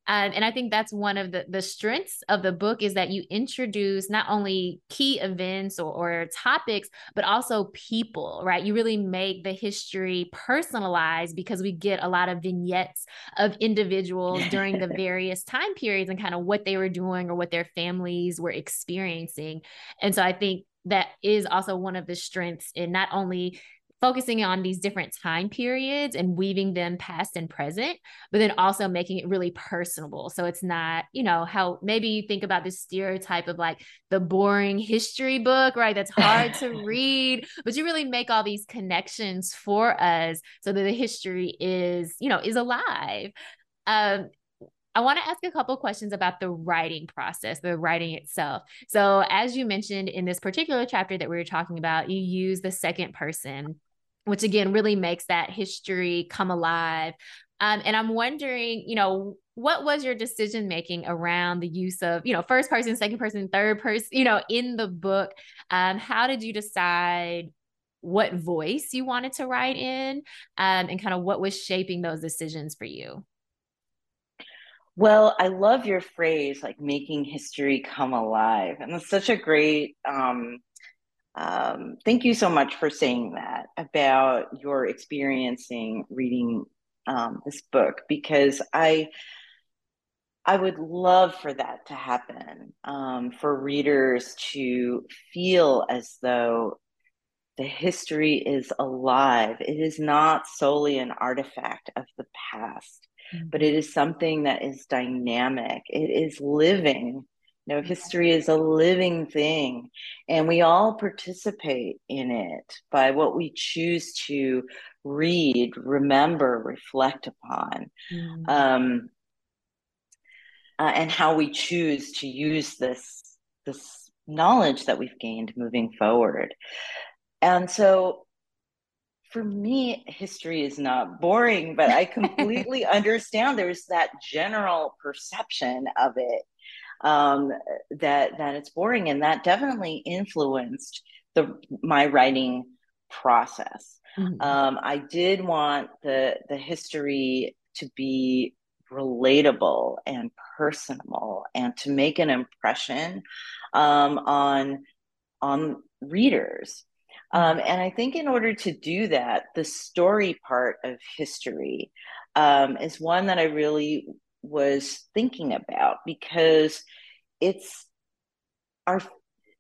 Um, and I think that's one of the, the strengths of the book is that you introduce not only key events or, or topics, but also people, right? You really make the history personalized because we get a lot of vignettes of individuals during the various time periods and kind of what they were doing or what their families were experiencing. And so I think that is also one of the strengths in not only focusing on these different time periods and weaving them past and present, but then also making it really personable. So it's not, you know, how maybe you think about this stereotype of like the boring history book, right? That's hard to read, but you really make all these connections for us so that the history is, you know, is alive. Um, I want to ask a couple questions about the writing process, the writing itself. So, as you mentioned in this particular chapter that we were talking about, you use the second person which again really makes that history come alive. Um, and I'm wondering, you know, what was your decision making around the use of, you know, first person, second person, third person, you know, in the book? Um, how did you decide what voice you wanted to write in um, and kind of what was shaping those decisions for you? Well, I love your phrase, like making history come alive. And it's such a great, um, um, thank you so much for saying that about your experiencing reading um, this book because I, I would love for that to happen, um, for readers to feel as though the history is alive. It is not solely an artifact of the past, mm-hmm. but it is something that is dynamic. It is living. You know, history is a living thing, and we all participate in it by what we choose to read, remember, reflect upon. Mm-hmm. Um, uh, and how we choose to use this this knowledge that we've gained moving forward. And so for me, history is not boring, but I completely understand there's that general perception of it um, that that it's boring, and that definitely influenced the my writing process. Mm-hmm. Um, I did want the the history to be relatable and personal and to make an impression um, on on readers um, and i think in order to do that the story part of history um, is one that i really was thinking about because it's our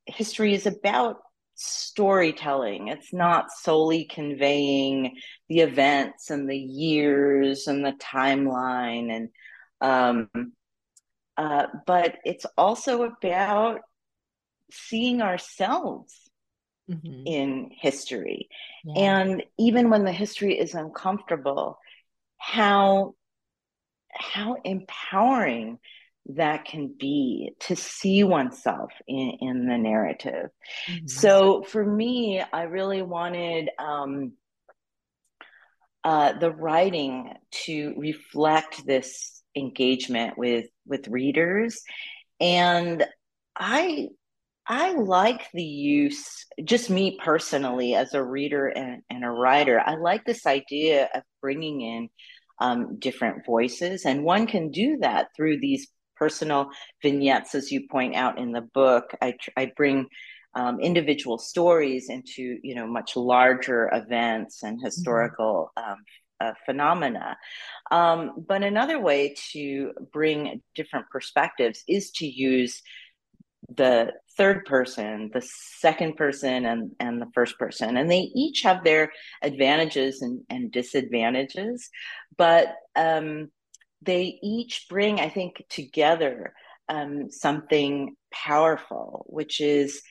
history is about storytelling. It's not solely conveying the events and the years and the timeline and um, uh, but it's also about seeing ourselves mm-hmm. in history. Yeah. And even when the history is uncomfortable, how how empowering that can be to see oneself in, in the narrative. Mm-hmm. So for me, I really wanted um, uh, the writing to reflect this engagement with with readers, and I I like the use, just me personally as a reader and, and a writer. I like this idea of bringing in um, different voices, and one can do that through these personal vignettes, as you point out in the book. I, I bring um, individual stories into you know much larger events and mm-hmm. historical mm-hmm. um, uh, phenomena. Um, but another way to bring different perspectives is to use the third person, the second person, and, and the first person. And they each have their advantages and, and disadvantages. But um, they each bring, I think, together um, something powerful, which is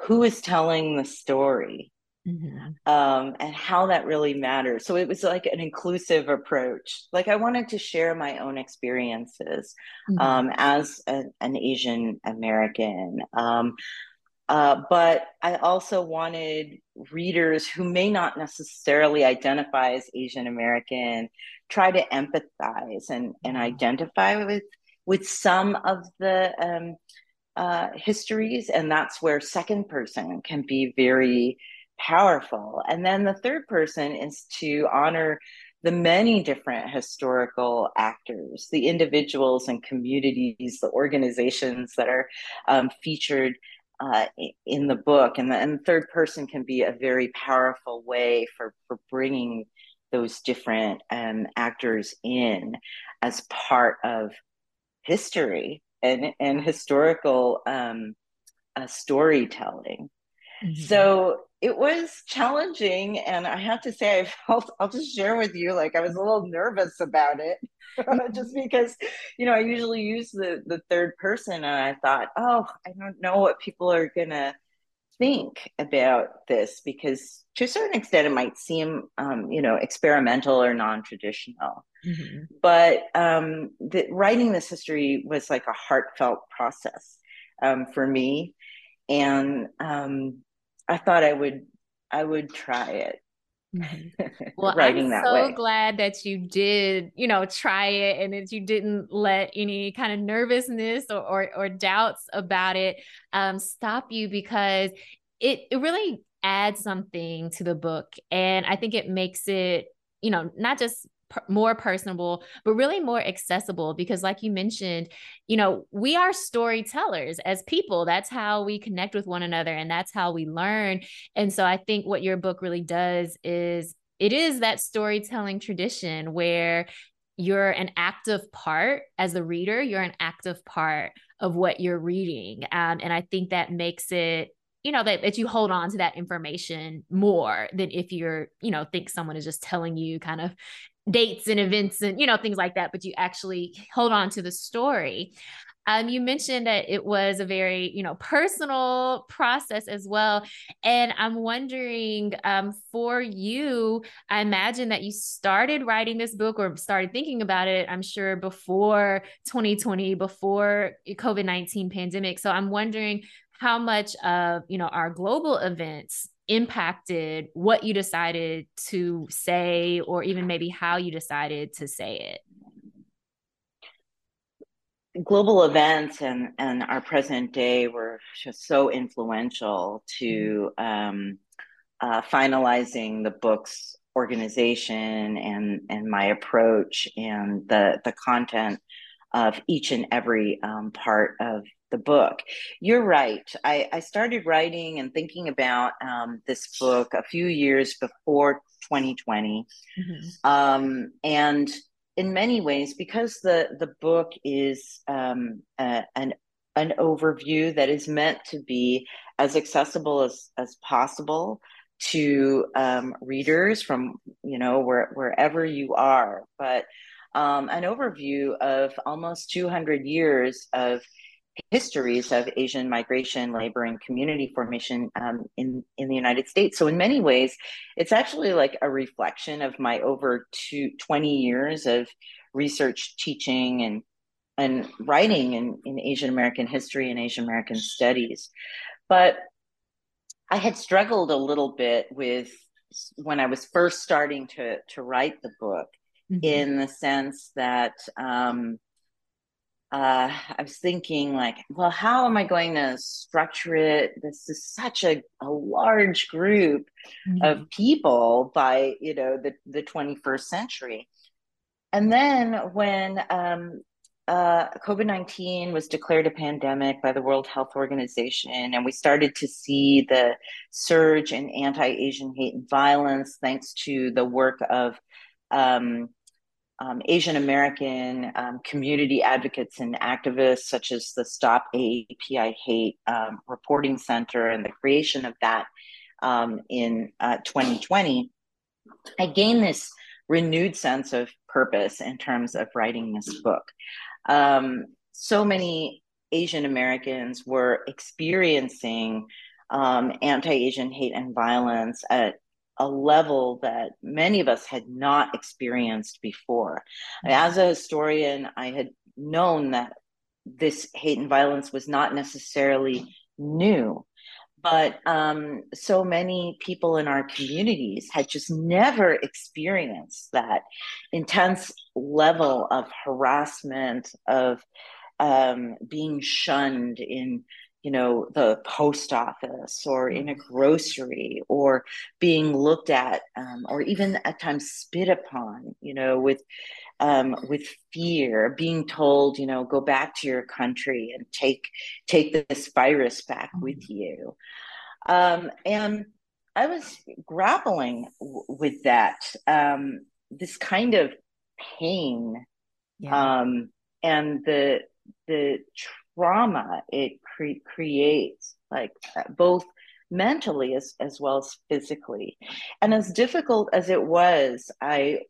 who is telling the story mm-hmm. um, and how that really matters. So it was like an inclusive approach. Like I wanted to share my own experiences mm-hmm. um, as a, an Asian American. Um, uh, but I also wanted readers who may not necessarily identify as Asian American try to empathize and, and mm-hmm. identify with with some of the um, uh, histories, and that's where second person can be very powerful. And then the third person is to honor the many different historical actors, the individuals and communities, the organizations that are um, featured uh, in the book. And the, and the third person can be a very powerful way for, for bringing those different um, actors in as part of history and, and historical um, uh, storytelling. Mm-hmm. So it was challenging. And I have to say, I felt, I'll just share with you, like I was a little nervous about it. just because, you know, I usually use the, the third person and I thought, oh, I don't know what people are going to think about this because to a certain extent it might seem um, you know experimental or non-traditional mm-hmm. but um, the, writing this history was like a heartfelt process um, for me and um, i thought i would i would try it Mm-hmm. Well, I'm so way. glad that you did, you know, try it and that you didn't let any kind of nervousness or or, or doubts about it um, stop you because it it really adds something to the book, and I think it makes it, you know, not just more personable, but really more accessible because, like you mentioned, you know, we are storytellers as people. That's how we connect with one another and that's how we learn. And so I think what your book really does is it is that storytelling tradition where you're an active part as the reader, you're an active part of what you're reading. Um, and I think that makes it you know that, that you hold on to that information more than if you're you know think someone is just telling you kind of dates and events and you know things like that but you actually hold on to the story. Um, you mentioned that it was a very you know personal process as well and i'm wondering um, for you i imagine that you started writing this book or started thinking about it i'm sure before 2020 before covid-19 pandemic. So i'm wondering how much of you know our global events impacted what you decided to say or even maybe how you decided to say it? Global events and and our present day were just so influential to um, uh, finalizing the book's organization and and my approach and the the content of each and every um, part of the book. You're right. I, I started writing and thinking about um, this book a few years before 2020. Mm-hmm. Um, and in many ways, because the, the book is um, a, an, an overview that is meant to be as accessible as, as possible to um, readers from, you know, where, wherever you are. But um, an overview of almost 200 years of histories of Asian migration, labor, and community formation um, in in the United States. So in many ways, it's actually like a reflection of my over two, 20 years of research, teaching, and and writing in, in Asian American history and Asian American studies. But I had struggled a little bit with when I was first starting to to write the book, mm-hmm. in the sense that um, uh, I was thinking like, well, how am I going to structure it? This is such a, a large group mm-hmm. of people by, you know, the, the 21st century. And then when um, uh, COVID 19 was declared a pandemic by the World Health Organization, and we started to see the surge in anti Asian hate and violence thanks to the work of um, um, Asian American um, community advocates and activists, such as the Stop AAPI Hate um, Reporting Center and the creation of that um, in uh, 2020, I gained this renewed sense of purpose in terms of writing this book. Um, so many Asian Americans were experiencing um, anti Asian hate and violence at a level that many of us had not experienced before. Mm-hmm. As a historian, I had known that this hate and violence was not necessarily new, but um, so many people in our communities had just never experienced that intense level of harassment, of um, being shunned in you know the post office or in a mm-hmm. grocery or being looked at um, or even at times spit upon you know with um, with fear being told you know go back to your country and take take this virus back mm-hmm. with you um, and i was grappling w- with that um, this kind of pain yeah. um, and the the trauma it cre- creates, like both mentally as, as well as physically. And as difficult as it was, I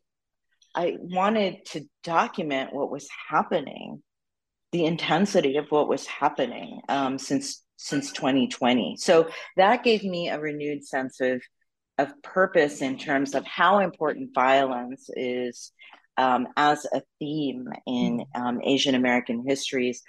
I wanted to document what was happening, the intensity of what was happening um, since since 2020. So that gave me a renewed sense of of purpose in terms of how important violence is um, as a theme in mm-hmm. um, Asian American histories.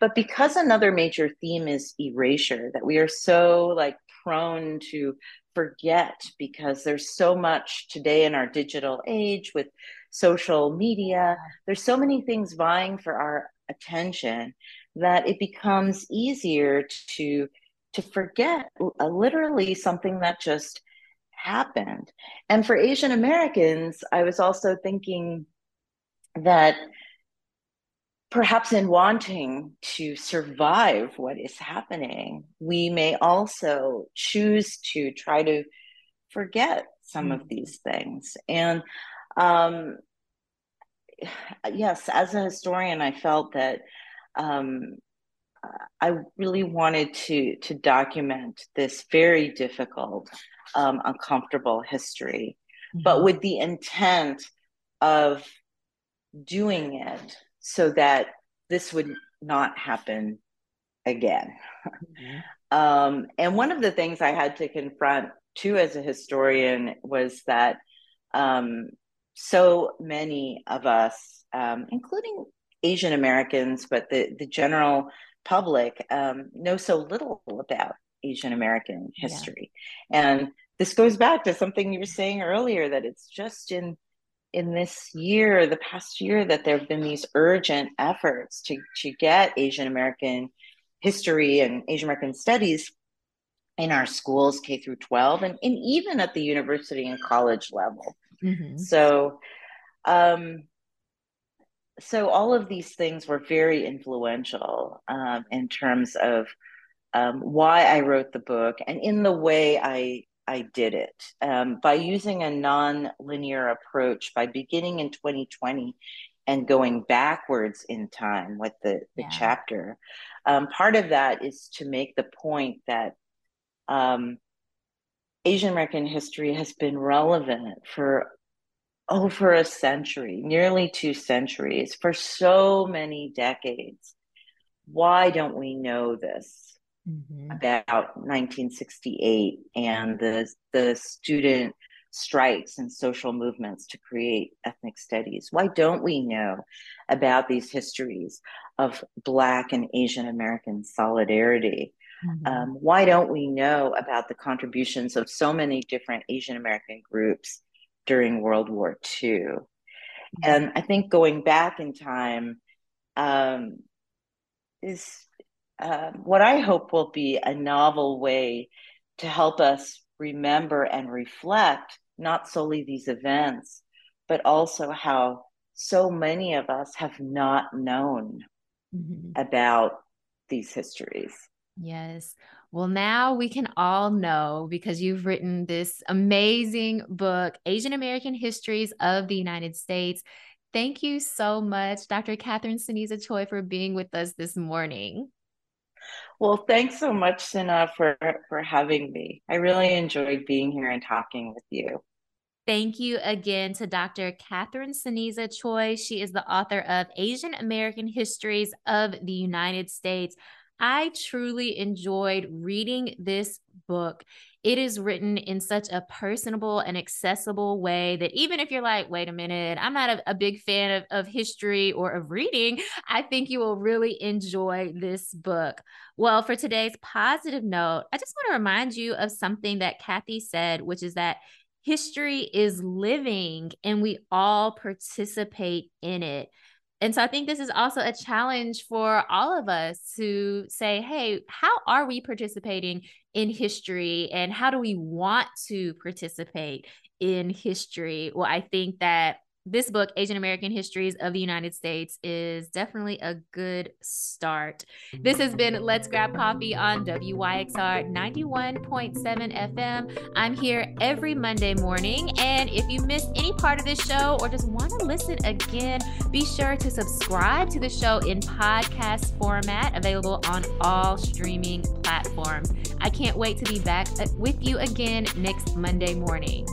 But because another major theme is erasure, that we are so like prone to forget because there's so much today in our digital age with social media, there's so many things vying for our attention that it becomes easier to to forget uh, literally something that just happened. And for Asian Americans, I was also thinking that perhaps in wanting to survive what is happening, we may also choose to try to forget some mm-hmm. of these things. And um, yes, as a historian, I felt that um, I really wanted to to document this very difficult, um, uncomfortable history, mm-hmm. but with the intent of doing it so that this would not happen again. Mm-hmm. Um, and one of the things I had to confront too as a historian was that um, so many of us, um, including Asian Americans, but the, the general public, um, know so little about Asian American history. Yeah. And this goes back to something you were saying earlier that it's just in in this year, the past year, that there have been these urgent efforts to, to get Asian American history and Asian American studies in our schools, K through 12, and, and even at the university and college level. Mm-hmm. So, um, so all of these things were very influential um, in terms of um, why I wrote the book and in the way I I did it um, by using a non-linear approach by beginning in 2020 and going backwards in time with the, the yeah. chapter. Um, part of that is to make the point that um, Asian American history has been relevant for over a century, nearly two centuries, for so many decades. Why don't we know this? Mm-hmm. about 1968 and the the student strikes and social movements to create ethnic studies. Why don't we know about these histories of Black and Asian American solidarity? Mm-hmm. Um, why don't we know about the contributions of so many different Asian American groups during World War II? Mm-hmm. And I think going back in time um, is um, what I hope will be a novel way to help us remember and reflect not solely these events, but also how so many of us have not known mm-hmm. about these histories. Yes. Well, now we can all know because you've written this amazing book, Asian American Histories of the United States. Thank you so much, Dr. Catherine Ceniza Choy, for being with us this morning. Well, thanks so much, Sina, for, for having me. I really enjoyed being here and talking with you. Thank you again to Dr. Catherine Ceniza Choy. She is the author of Asian American Histories of the United States. I truly enjoyed reading this book. It is written in such a personable and accessible way that even if you're like, wait a minute, I'm not a, a big fan of, of history or of reading, I think you will really enjoy this book. Well, for today's positive note, I just want to remind you of something that Kathy said, which is that history is living and we all participate in it. And so I think this is also a challenge for all of us to say, hey, how are we participating in history and how do we want to participate in history? Well, I think that this book, Asian American Histories of the United States, is definitely a good start. This has been Let's Grab Coffee on WYXR 91.7 FM. I'm here every Monday morning. And if you missed any part of this show or just want to listen again, be sure to subscribe to the show in podcast format, available on all streaming platforms. I can't wait to be back uh, with you again next Monday morning.